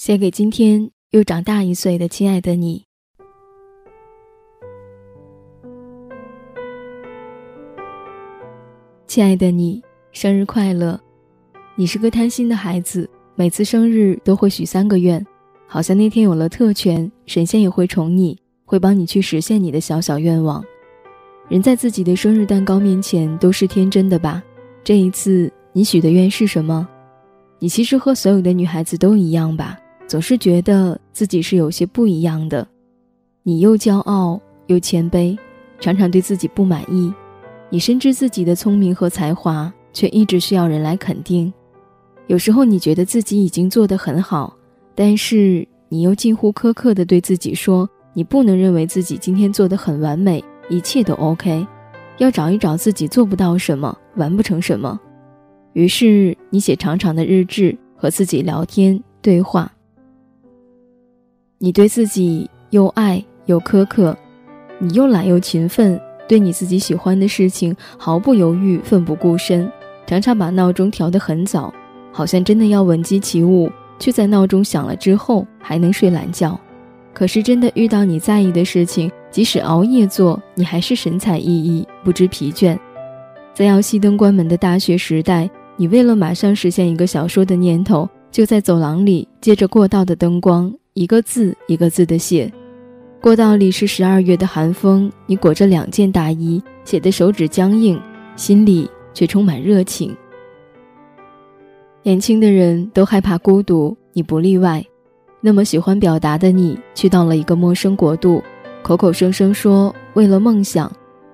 写给今天又长大一岁的亲爱的你，亲爱的你，生日快乐！你是个贪心的孩子，每次生日都会许三个愿，好像那天有了特权，神仙也会宠你，会帮你去实现你的小小愿望。人在自己的生日蛋糕面前都是天真的吧？这一次你许的愿是什么？你其实和所有的女孩子都一样吧？总是觉得自己是有些不一样的，你又骄傲又谦卑，常常对自己不满意。你深知自己的聪明和才华，却一直需要人来肯定。有时候你觉得自己已经做得很好，但是你又近乎苛刻地对自己说：“你不能认为自己今天做得很完美，一切都 OK，要找一找自己做不到什么，完不成什么。”于是你写长长的日志，和自己聊天对话。你对自己又爱又苛刻，你又懒又勤奋，对你自己喜欢的事情毫不犹豫、奋不顾身，常常把闹钟调得很早，好像真的要闻鸡起舞，却在闹钟响了之后还能睡懒觉。可是真的遇到你在意的事情，即使熬夜做，你还是神采奕奕，不知疲倦。在要熄灯关门的大学时代，你为了马上实现一个小说的念头，就在走廊里借着过道的灯光。一个字一个字的写，过道里是十二月的寒风，你裹着两件大衣，写的手指僵硬，心里却充满热情。年轻的人都害怕孤独，你不例外。那么喜欢表达的你，去到了一个陌生国度，口口声声说为了梦想，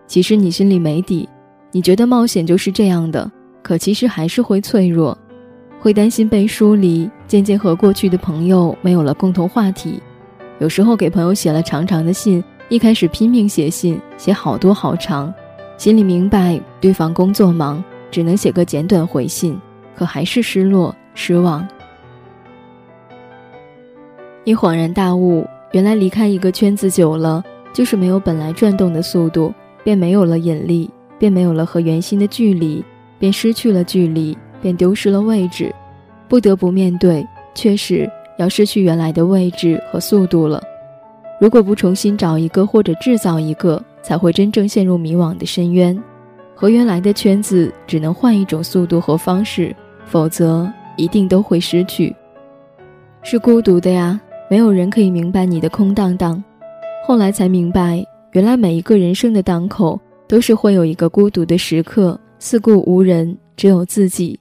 其实你心里没底。你觉得冒险就是这样的，可其实还是会脆弱。会担心被疏离，渐渐和过去的朋友没有了共同话题。有时候给朋友写了长长的信，一开始拼命写信，写好多好长，心里明白对方工作忙，只能写个简短回信，可还是失落失望。你恍然大悟，原来离开一个圈子久了，就是没有本来转动的速度，便没有了引力，便没有了和圆心的距离，便失去了距离。便丢失了位置，不得不面对，确实要失去原来的位置和速度了。如果不重新找一个或者制造一个，才会真正陷入迷惘的深渊。和原来的圈子只能换一种速度和方式，否则一定都会失去。是孤独的呀，没有人可以明白你的空荡荡。后来才明白，原来每一个人生的档口都是会有一个孤独的时刻，四顾无人，只有自己。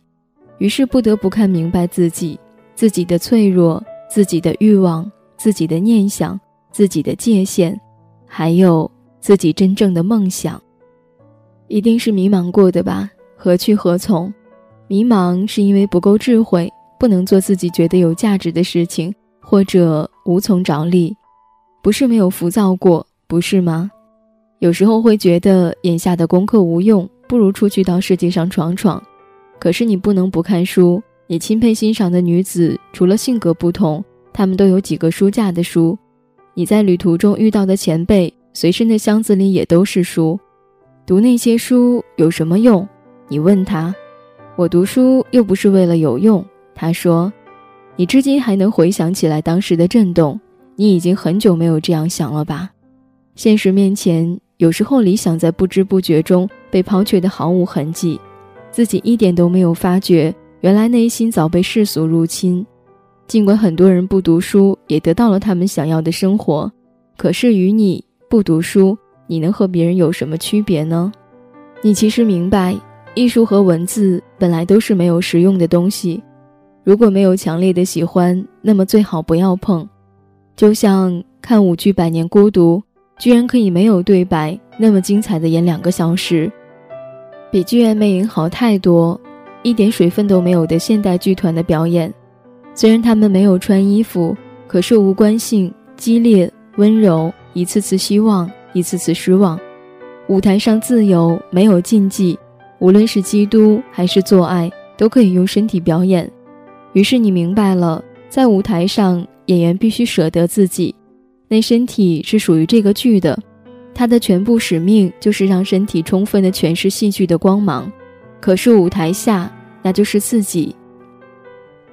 于是不得不看明白自己，自己的脆弱，自己的欲望，自己的念想，自己的界限，还有自己真正的梦想。一定是迷茫过的吧？何去何从？迷茫是因为不够智慧，不能做自己觉得有价值的事情，或者无从着力。不是没有浮躁过，不是吗？有时候会觉得眼下的功课无用，不如出去到世界上闯闯。可是你不能不看书。你钦佩欣赏的女子，除了性格不同，她们都有几个书架的书。你在旅途中遇到的前辈，随身的箱子里也都是书。读那些书有什么用？你问他。我读书又不是为了有用。他说。你至今还能回想起来当时的震动。你已经很久没有这样想了吧？现实面前，有时候理想在不知不觉中被抛却的毫无痕迹。自己一点都没有发觉，原来内心早被世俗入侵。尽管很多人不读书，也得到了他们想要的生活，可是与你不读书，你能和别人有什么区别呢？你其实明白，艺术和文字本来都是没有实用的东西。如果没有强烈的喜欢，那么最好不要碰。就像看舞剧《百年孤独》，居然可以没有对白，那么精彩的演两个小时。比剧院魅影好太多，一点水分都没有的现代剧团的表演，虽然他们没有穿衣服，可是无关性激烈温柔，一次次希望，一次次失望。舞台上自由，没有禁忌，无论是基督还是做爱，都可以用身体表演。于是你明白了，在舞台上，演员必须舍得自己，那身体是属于这个剧的。他的全部使命就是让身体充分的诠释戏剧的光芒，可是舞台下那就是自己。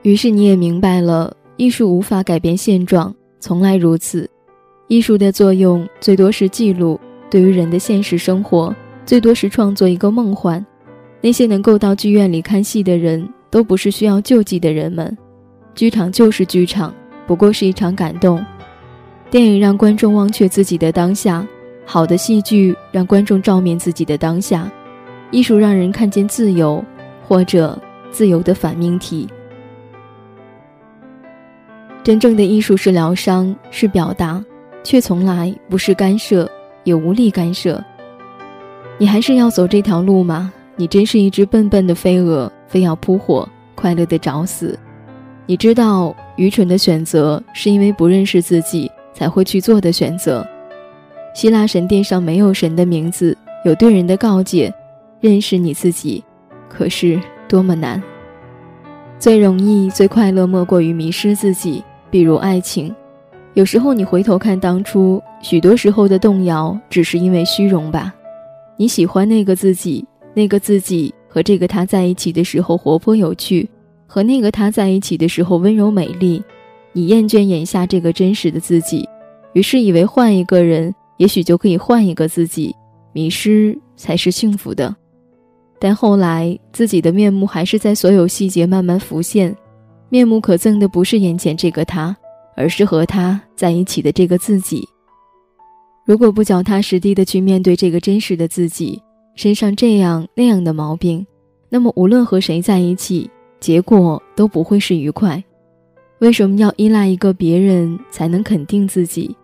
于是你也明白了，艺术无法改变现状，从来如此。艺术的作用最多是记录，对于人的现实生活，最多是创作一个梦幻。那些能够到剧院里看戏的人，都不是需要救济的人们。剧场就是剧场，不过是一场感动。电影让观众忘却自己的当下，好的戏剧让观众照面自己的当下。艺术让人看见自由，或者自由的反命题。真正的艺术是疗伤，是表达，却从来不是干涉，也无力干涉。你还是要走这条路吗？你真是一只笨笨的飞蛾，非要扑火，快乐的找死。你知道，愚蠢的选择是因为不认识自己才会去做的选择。希腊神殿上没有神的名字，有对人的告诫：认识你自己。可是多么难！最容易、最快乐，莫过于迷失自己。比如爱情，有时候你回头看当初，许多时候的动摇，只是因为虚荣吧。你喜欢那个自己，那个自己和这个他在一起的时候活泼有趣，和那个他在一起的时候温柔美丽。你厌倦眼下这个真实的自己，于是以为换一个人，也许就可以换一个自己。迷失才是幸福的，但后来自己的面目还是在所有细节慢慢浮现。面目可憎的不是眼前这个他，而是和他在一起的这个自己。如果不脚踏实地的去面对这个真实的自己，身上这样那样的毛病，那么无论和谁在一起，结果都不会是愉快。为什么要依赖一个别人才能肯定自己？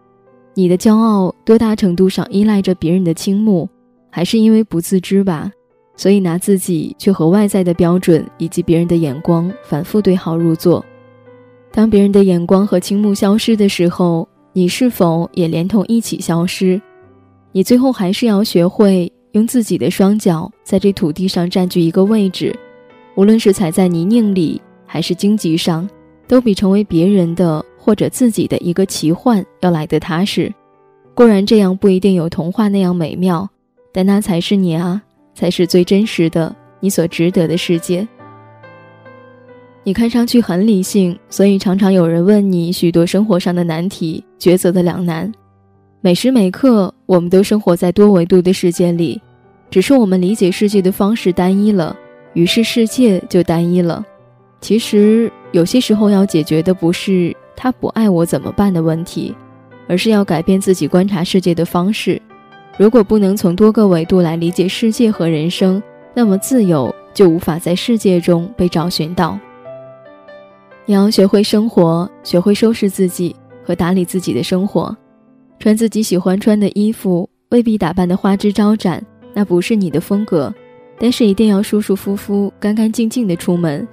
你的骄傲多大程度上依赖着别人的倾慕，还是因为不自知吧？所以拿自己去和外在的标准以及别人的眼光反复对号入座，当别人的眼光和倾慕消失的时候，你是否也连同一起消失？你最后还是要学会用自己的双脚在这土地上占据一个位置，无论是踩在泥泞里还是荆棘上，都比成为别人的或者自己的一个奇幻要来得踏实。固然这样不一定有童话那样美妙，但那才是你啊。才是最真实的你所值得的世界。你看上去很理性，所以常常有人问你许多生活上的难题、抉择的两难。每时每刻，我们都生活在多维度的世界里，只是我们理解世界的方式单一了，于是世界就单一了。其实有些时候要解决的不是他不爱我怎么办的问题，而是要改变自己观察世界的方式。如果不能从多个维度来理解世界和人生，那么自由就无法在世界中被找寻到。你要学会生活，学会收拾自己和打理自己的生活，穿自己喜欢穿的衣服，未必打扮的花枝招展，那不是你的风格。但是一定要舒舒服服、干干净净的出门，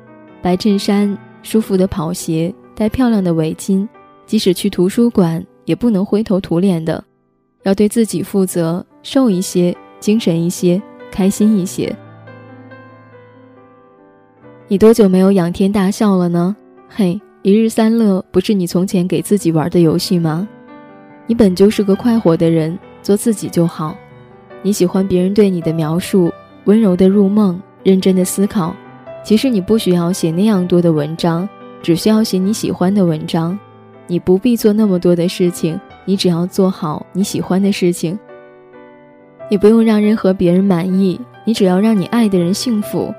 白衬衫、舒服的跑鞋、戴漂亮的围巾，即使去图书馆，也不能灰头土脸的。要对自己负责，瘦一些，精神一些，开心一些。你多久没有仰天大笑了呢？嘿，一日三乐不是你从前给自己玩的游戏吗？你本就是个快活的人，做自己就好。你喜欢别人对你的描述，温柔的入梦，认真的思考。其实你不需要写那样多的文章，只需要写你喜欢的文章。你不必做那么多的事情。你只要做好你喜欢的事情，你不用让任何别人满意，你只要让你爱的人幸福。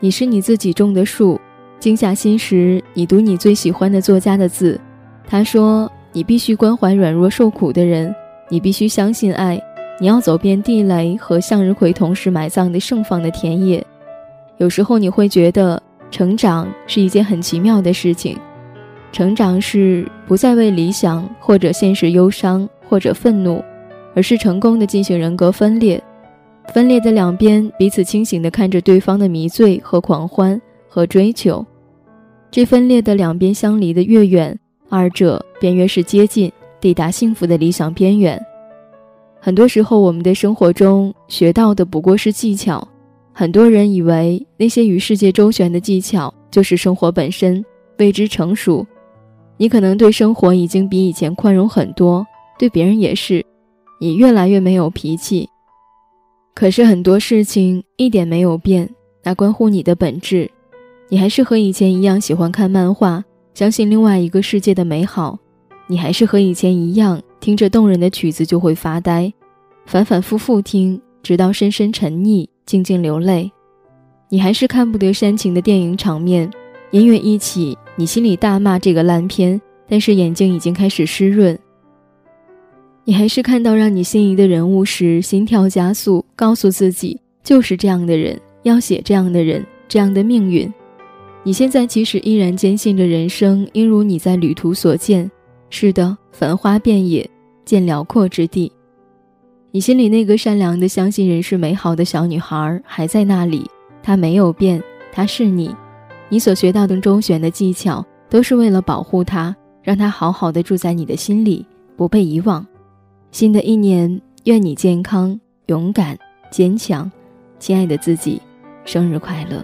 你是你自己种的树，静下心时，你读你最喜欢的作家的字。他说：“你必须关怀软弱受苦的人，你必须相信爱。你要走遍地雷和向日葵同时埋葬的盛放的田野。有时候你会觉得成长是一件很奇妙的事情。”成长是不再为理想或者现实忧伤或者愤怒，而是成功的进行人格分裂。分裂的两边彼此清醒地看着对方的迷醉和狂欢和追求。这分裂的两边相离的越远，二者便越是接近，抵达幸福的理想边缘。很多时候，我们的生活中学到的不过是技巧。很多人以为那些与世界周旋的技巧就是生活本身，为之成熟。你可能对生活已经比以前宽容很多，对别人也是，你越来越没有脾气。可是很多事情一点没有变，那关乎你的本质，你还是和以前一样喜欢看漫画，相信另外一个世界的美好，你还是和以前一样，听着动人的曲子就会发呆，反反复复听，直到深深沉溺，静静流泪。你还是看不得煽情的电影场面，音乐一起，你心里大骂这个烂片，但是眼睛已经开始湿润。你还是看到让你心仪的人物时，心跳加速，告诉自己就是这样的人，要写这样的人，这样的命运。你现在其实依然坚信着人生应如你在旅途所见，是的，繁花遍野，见辽阔之地。你心里那个善良的、相信人世美好的小女孩还在那里，她没有变，她是你。你所学到的周旋的技巧，都是为了保护她，让她好好的住在你的心里，不被遗忘。新的一年，愿你健康、勇敢、坚强，亲爱的自己，生日快乐！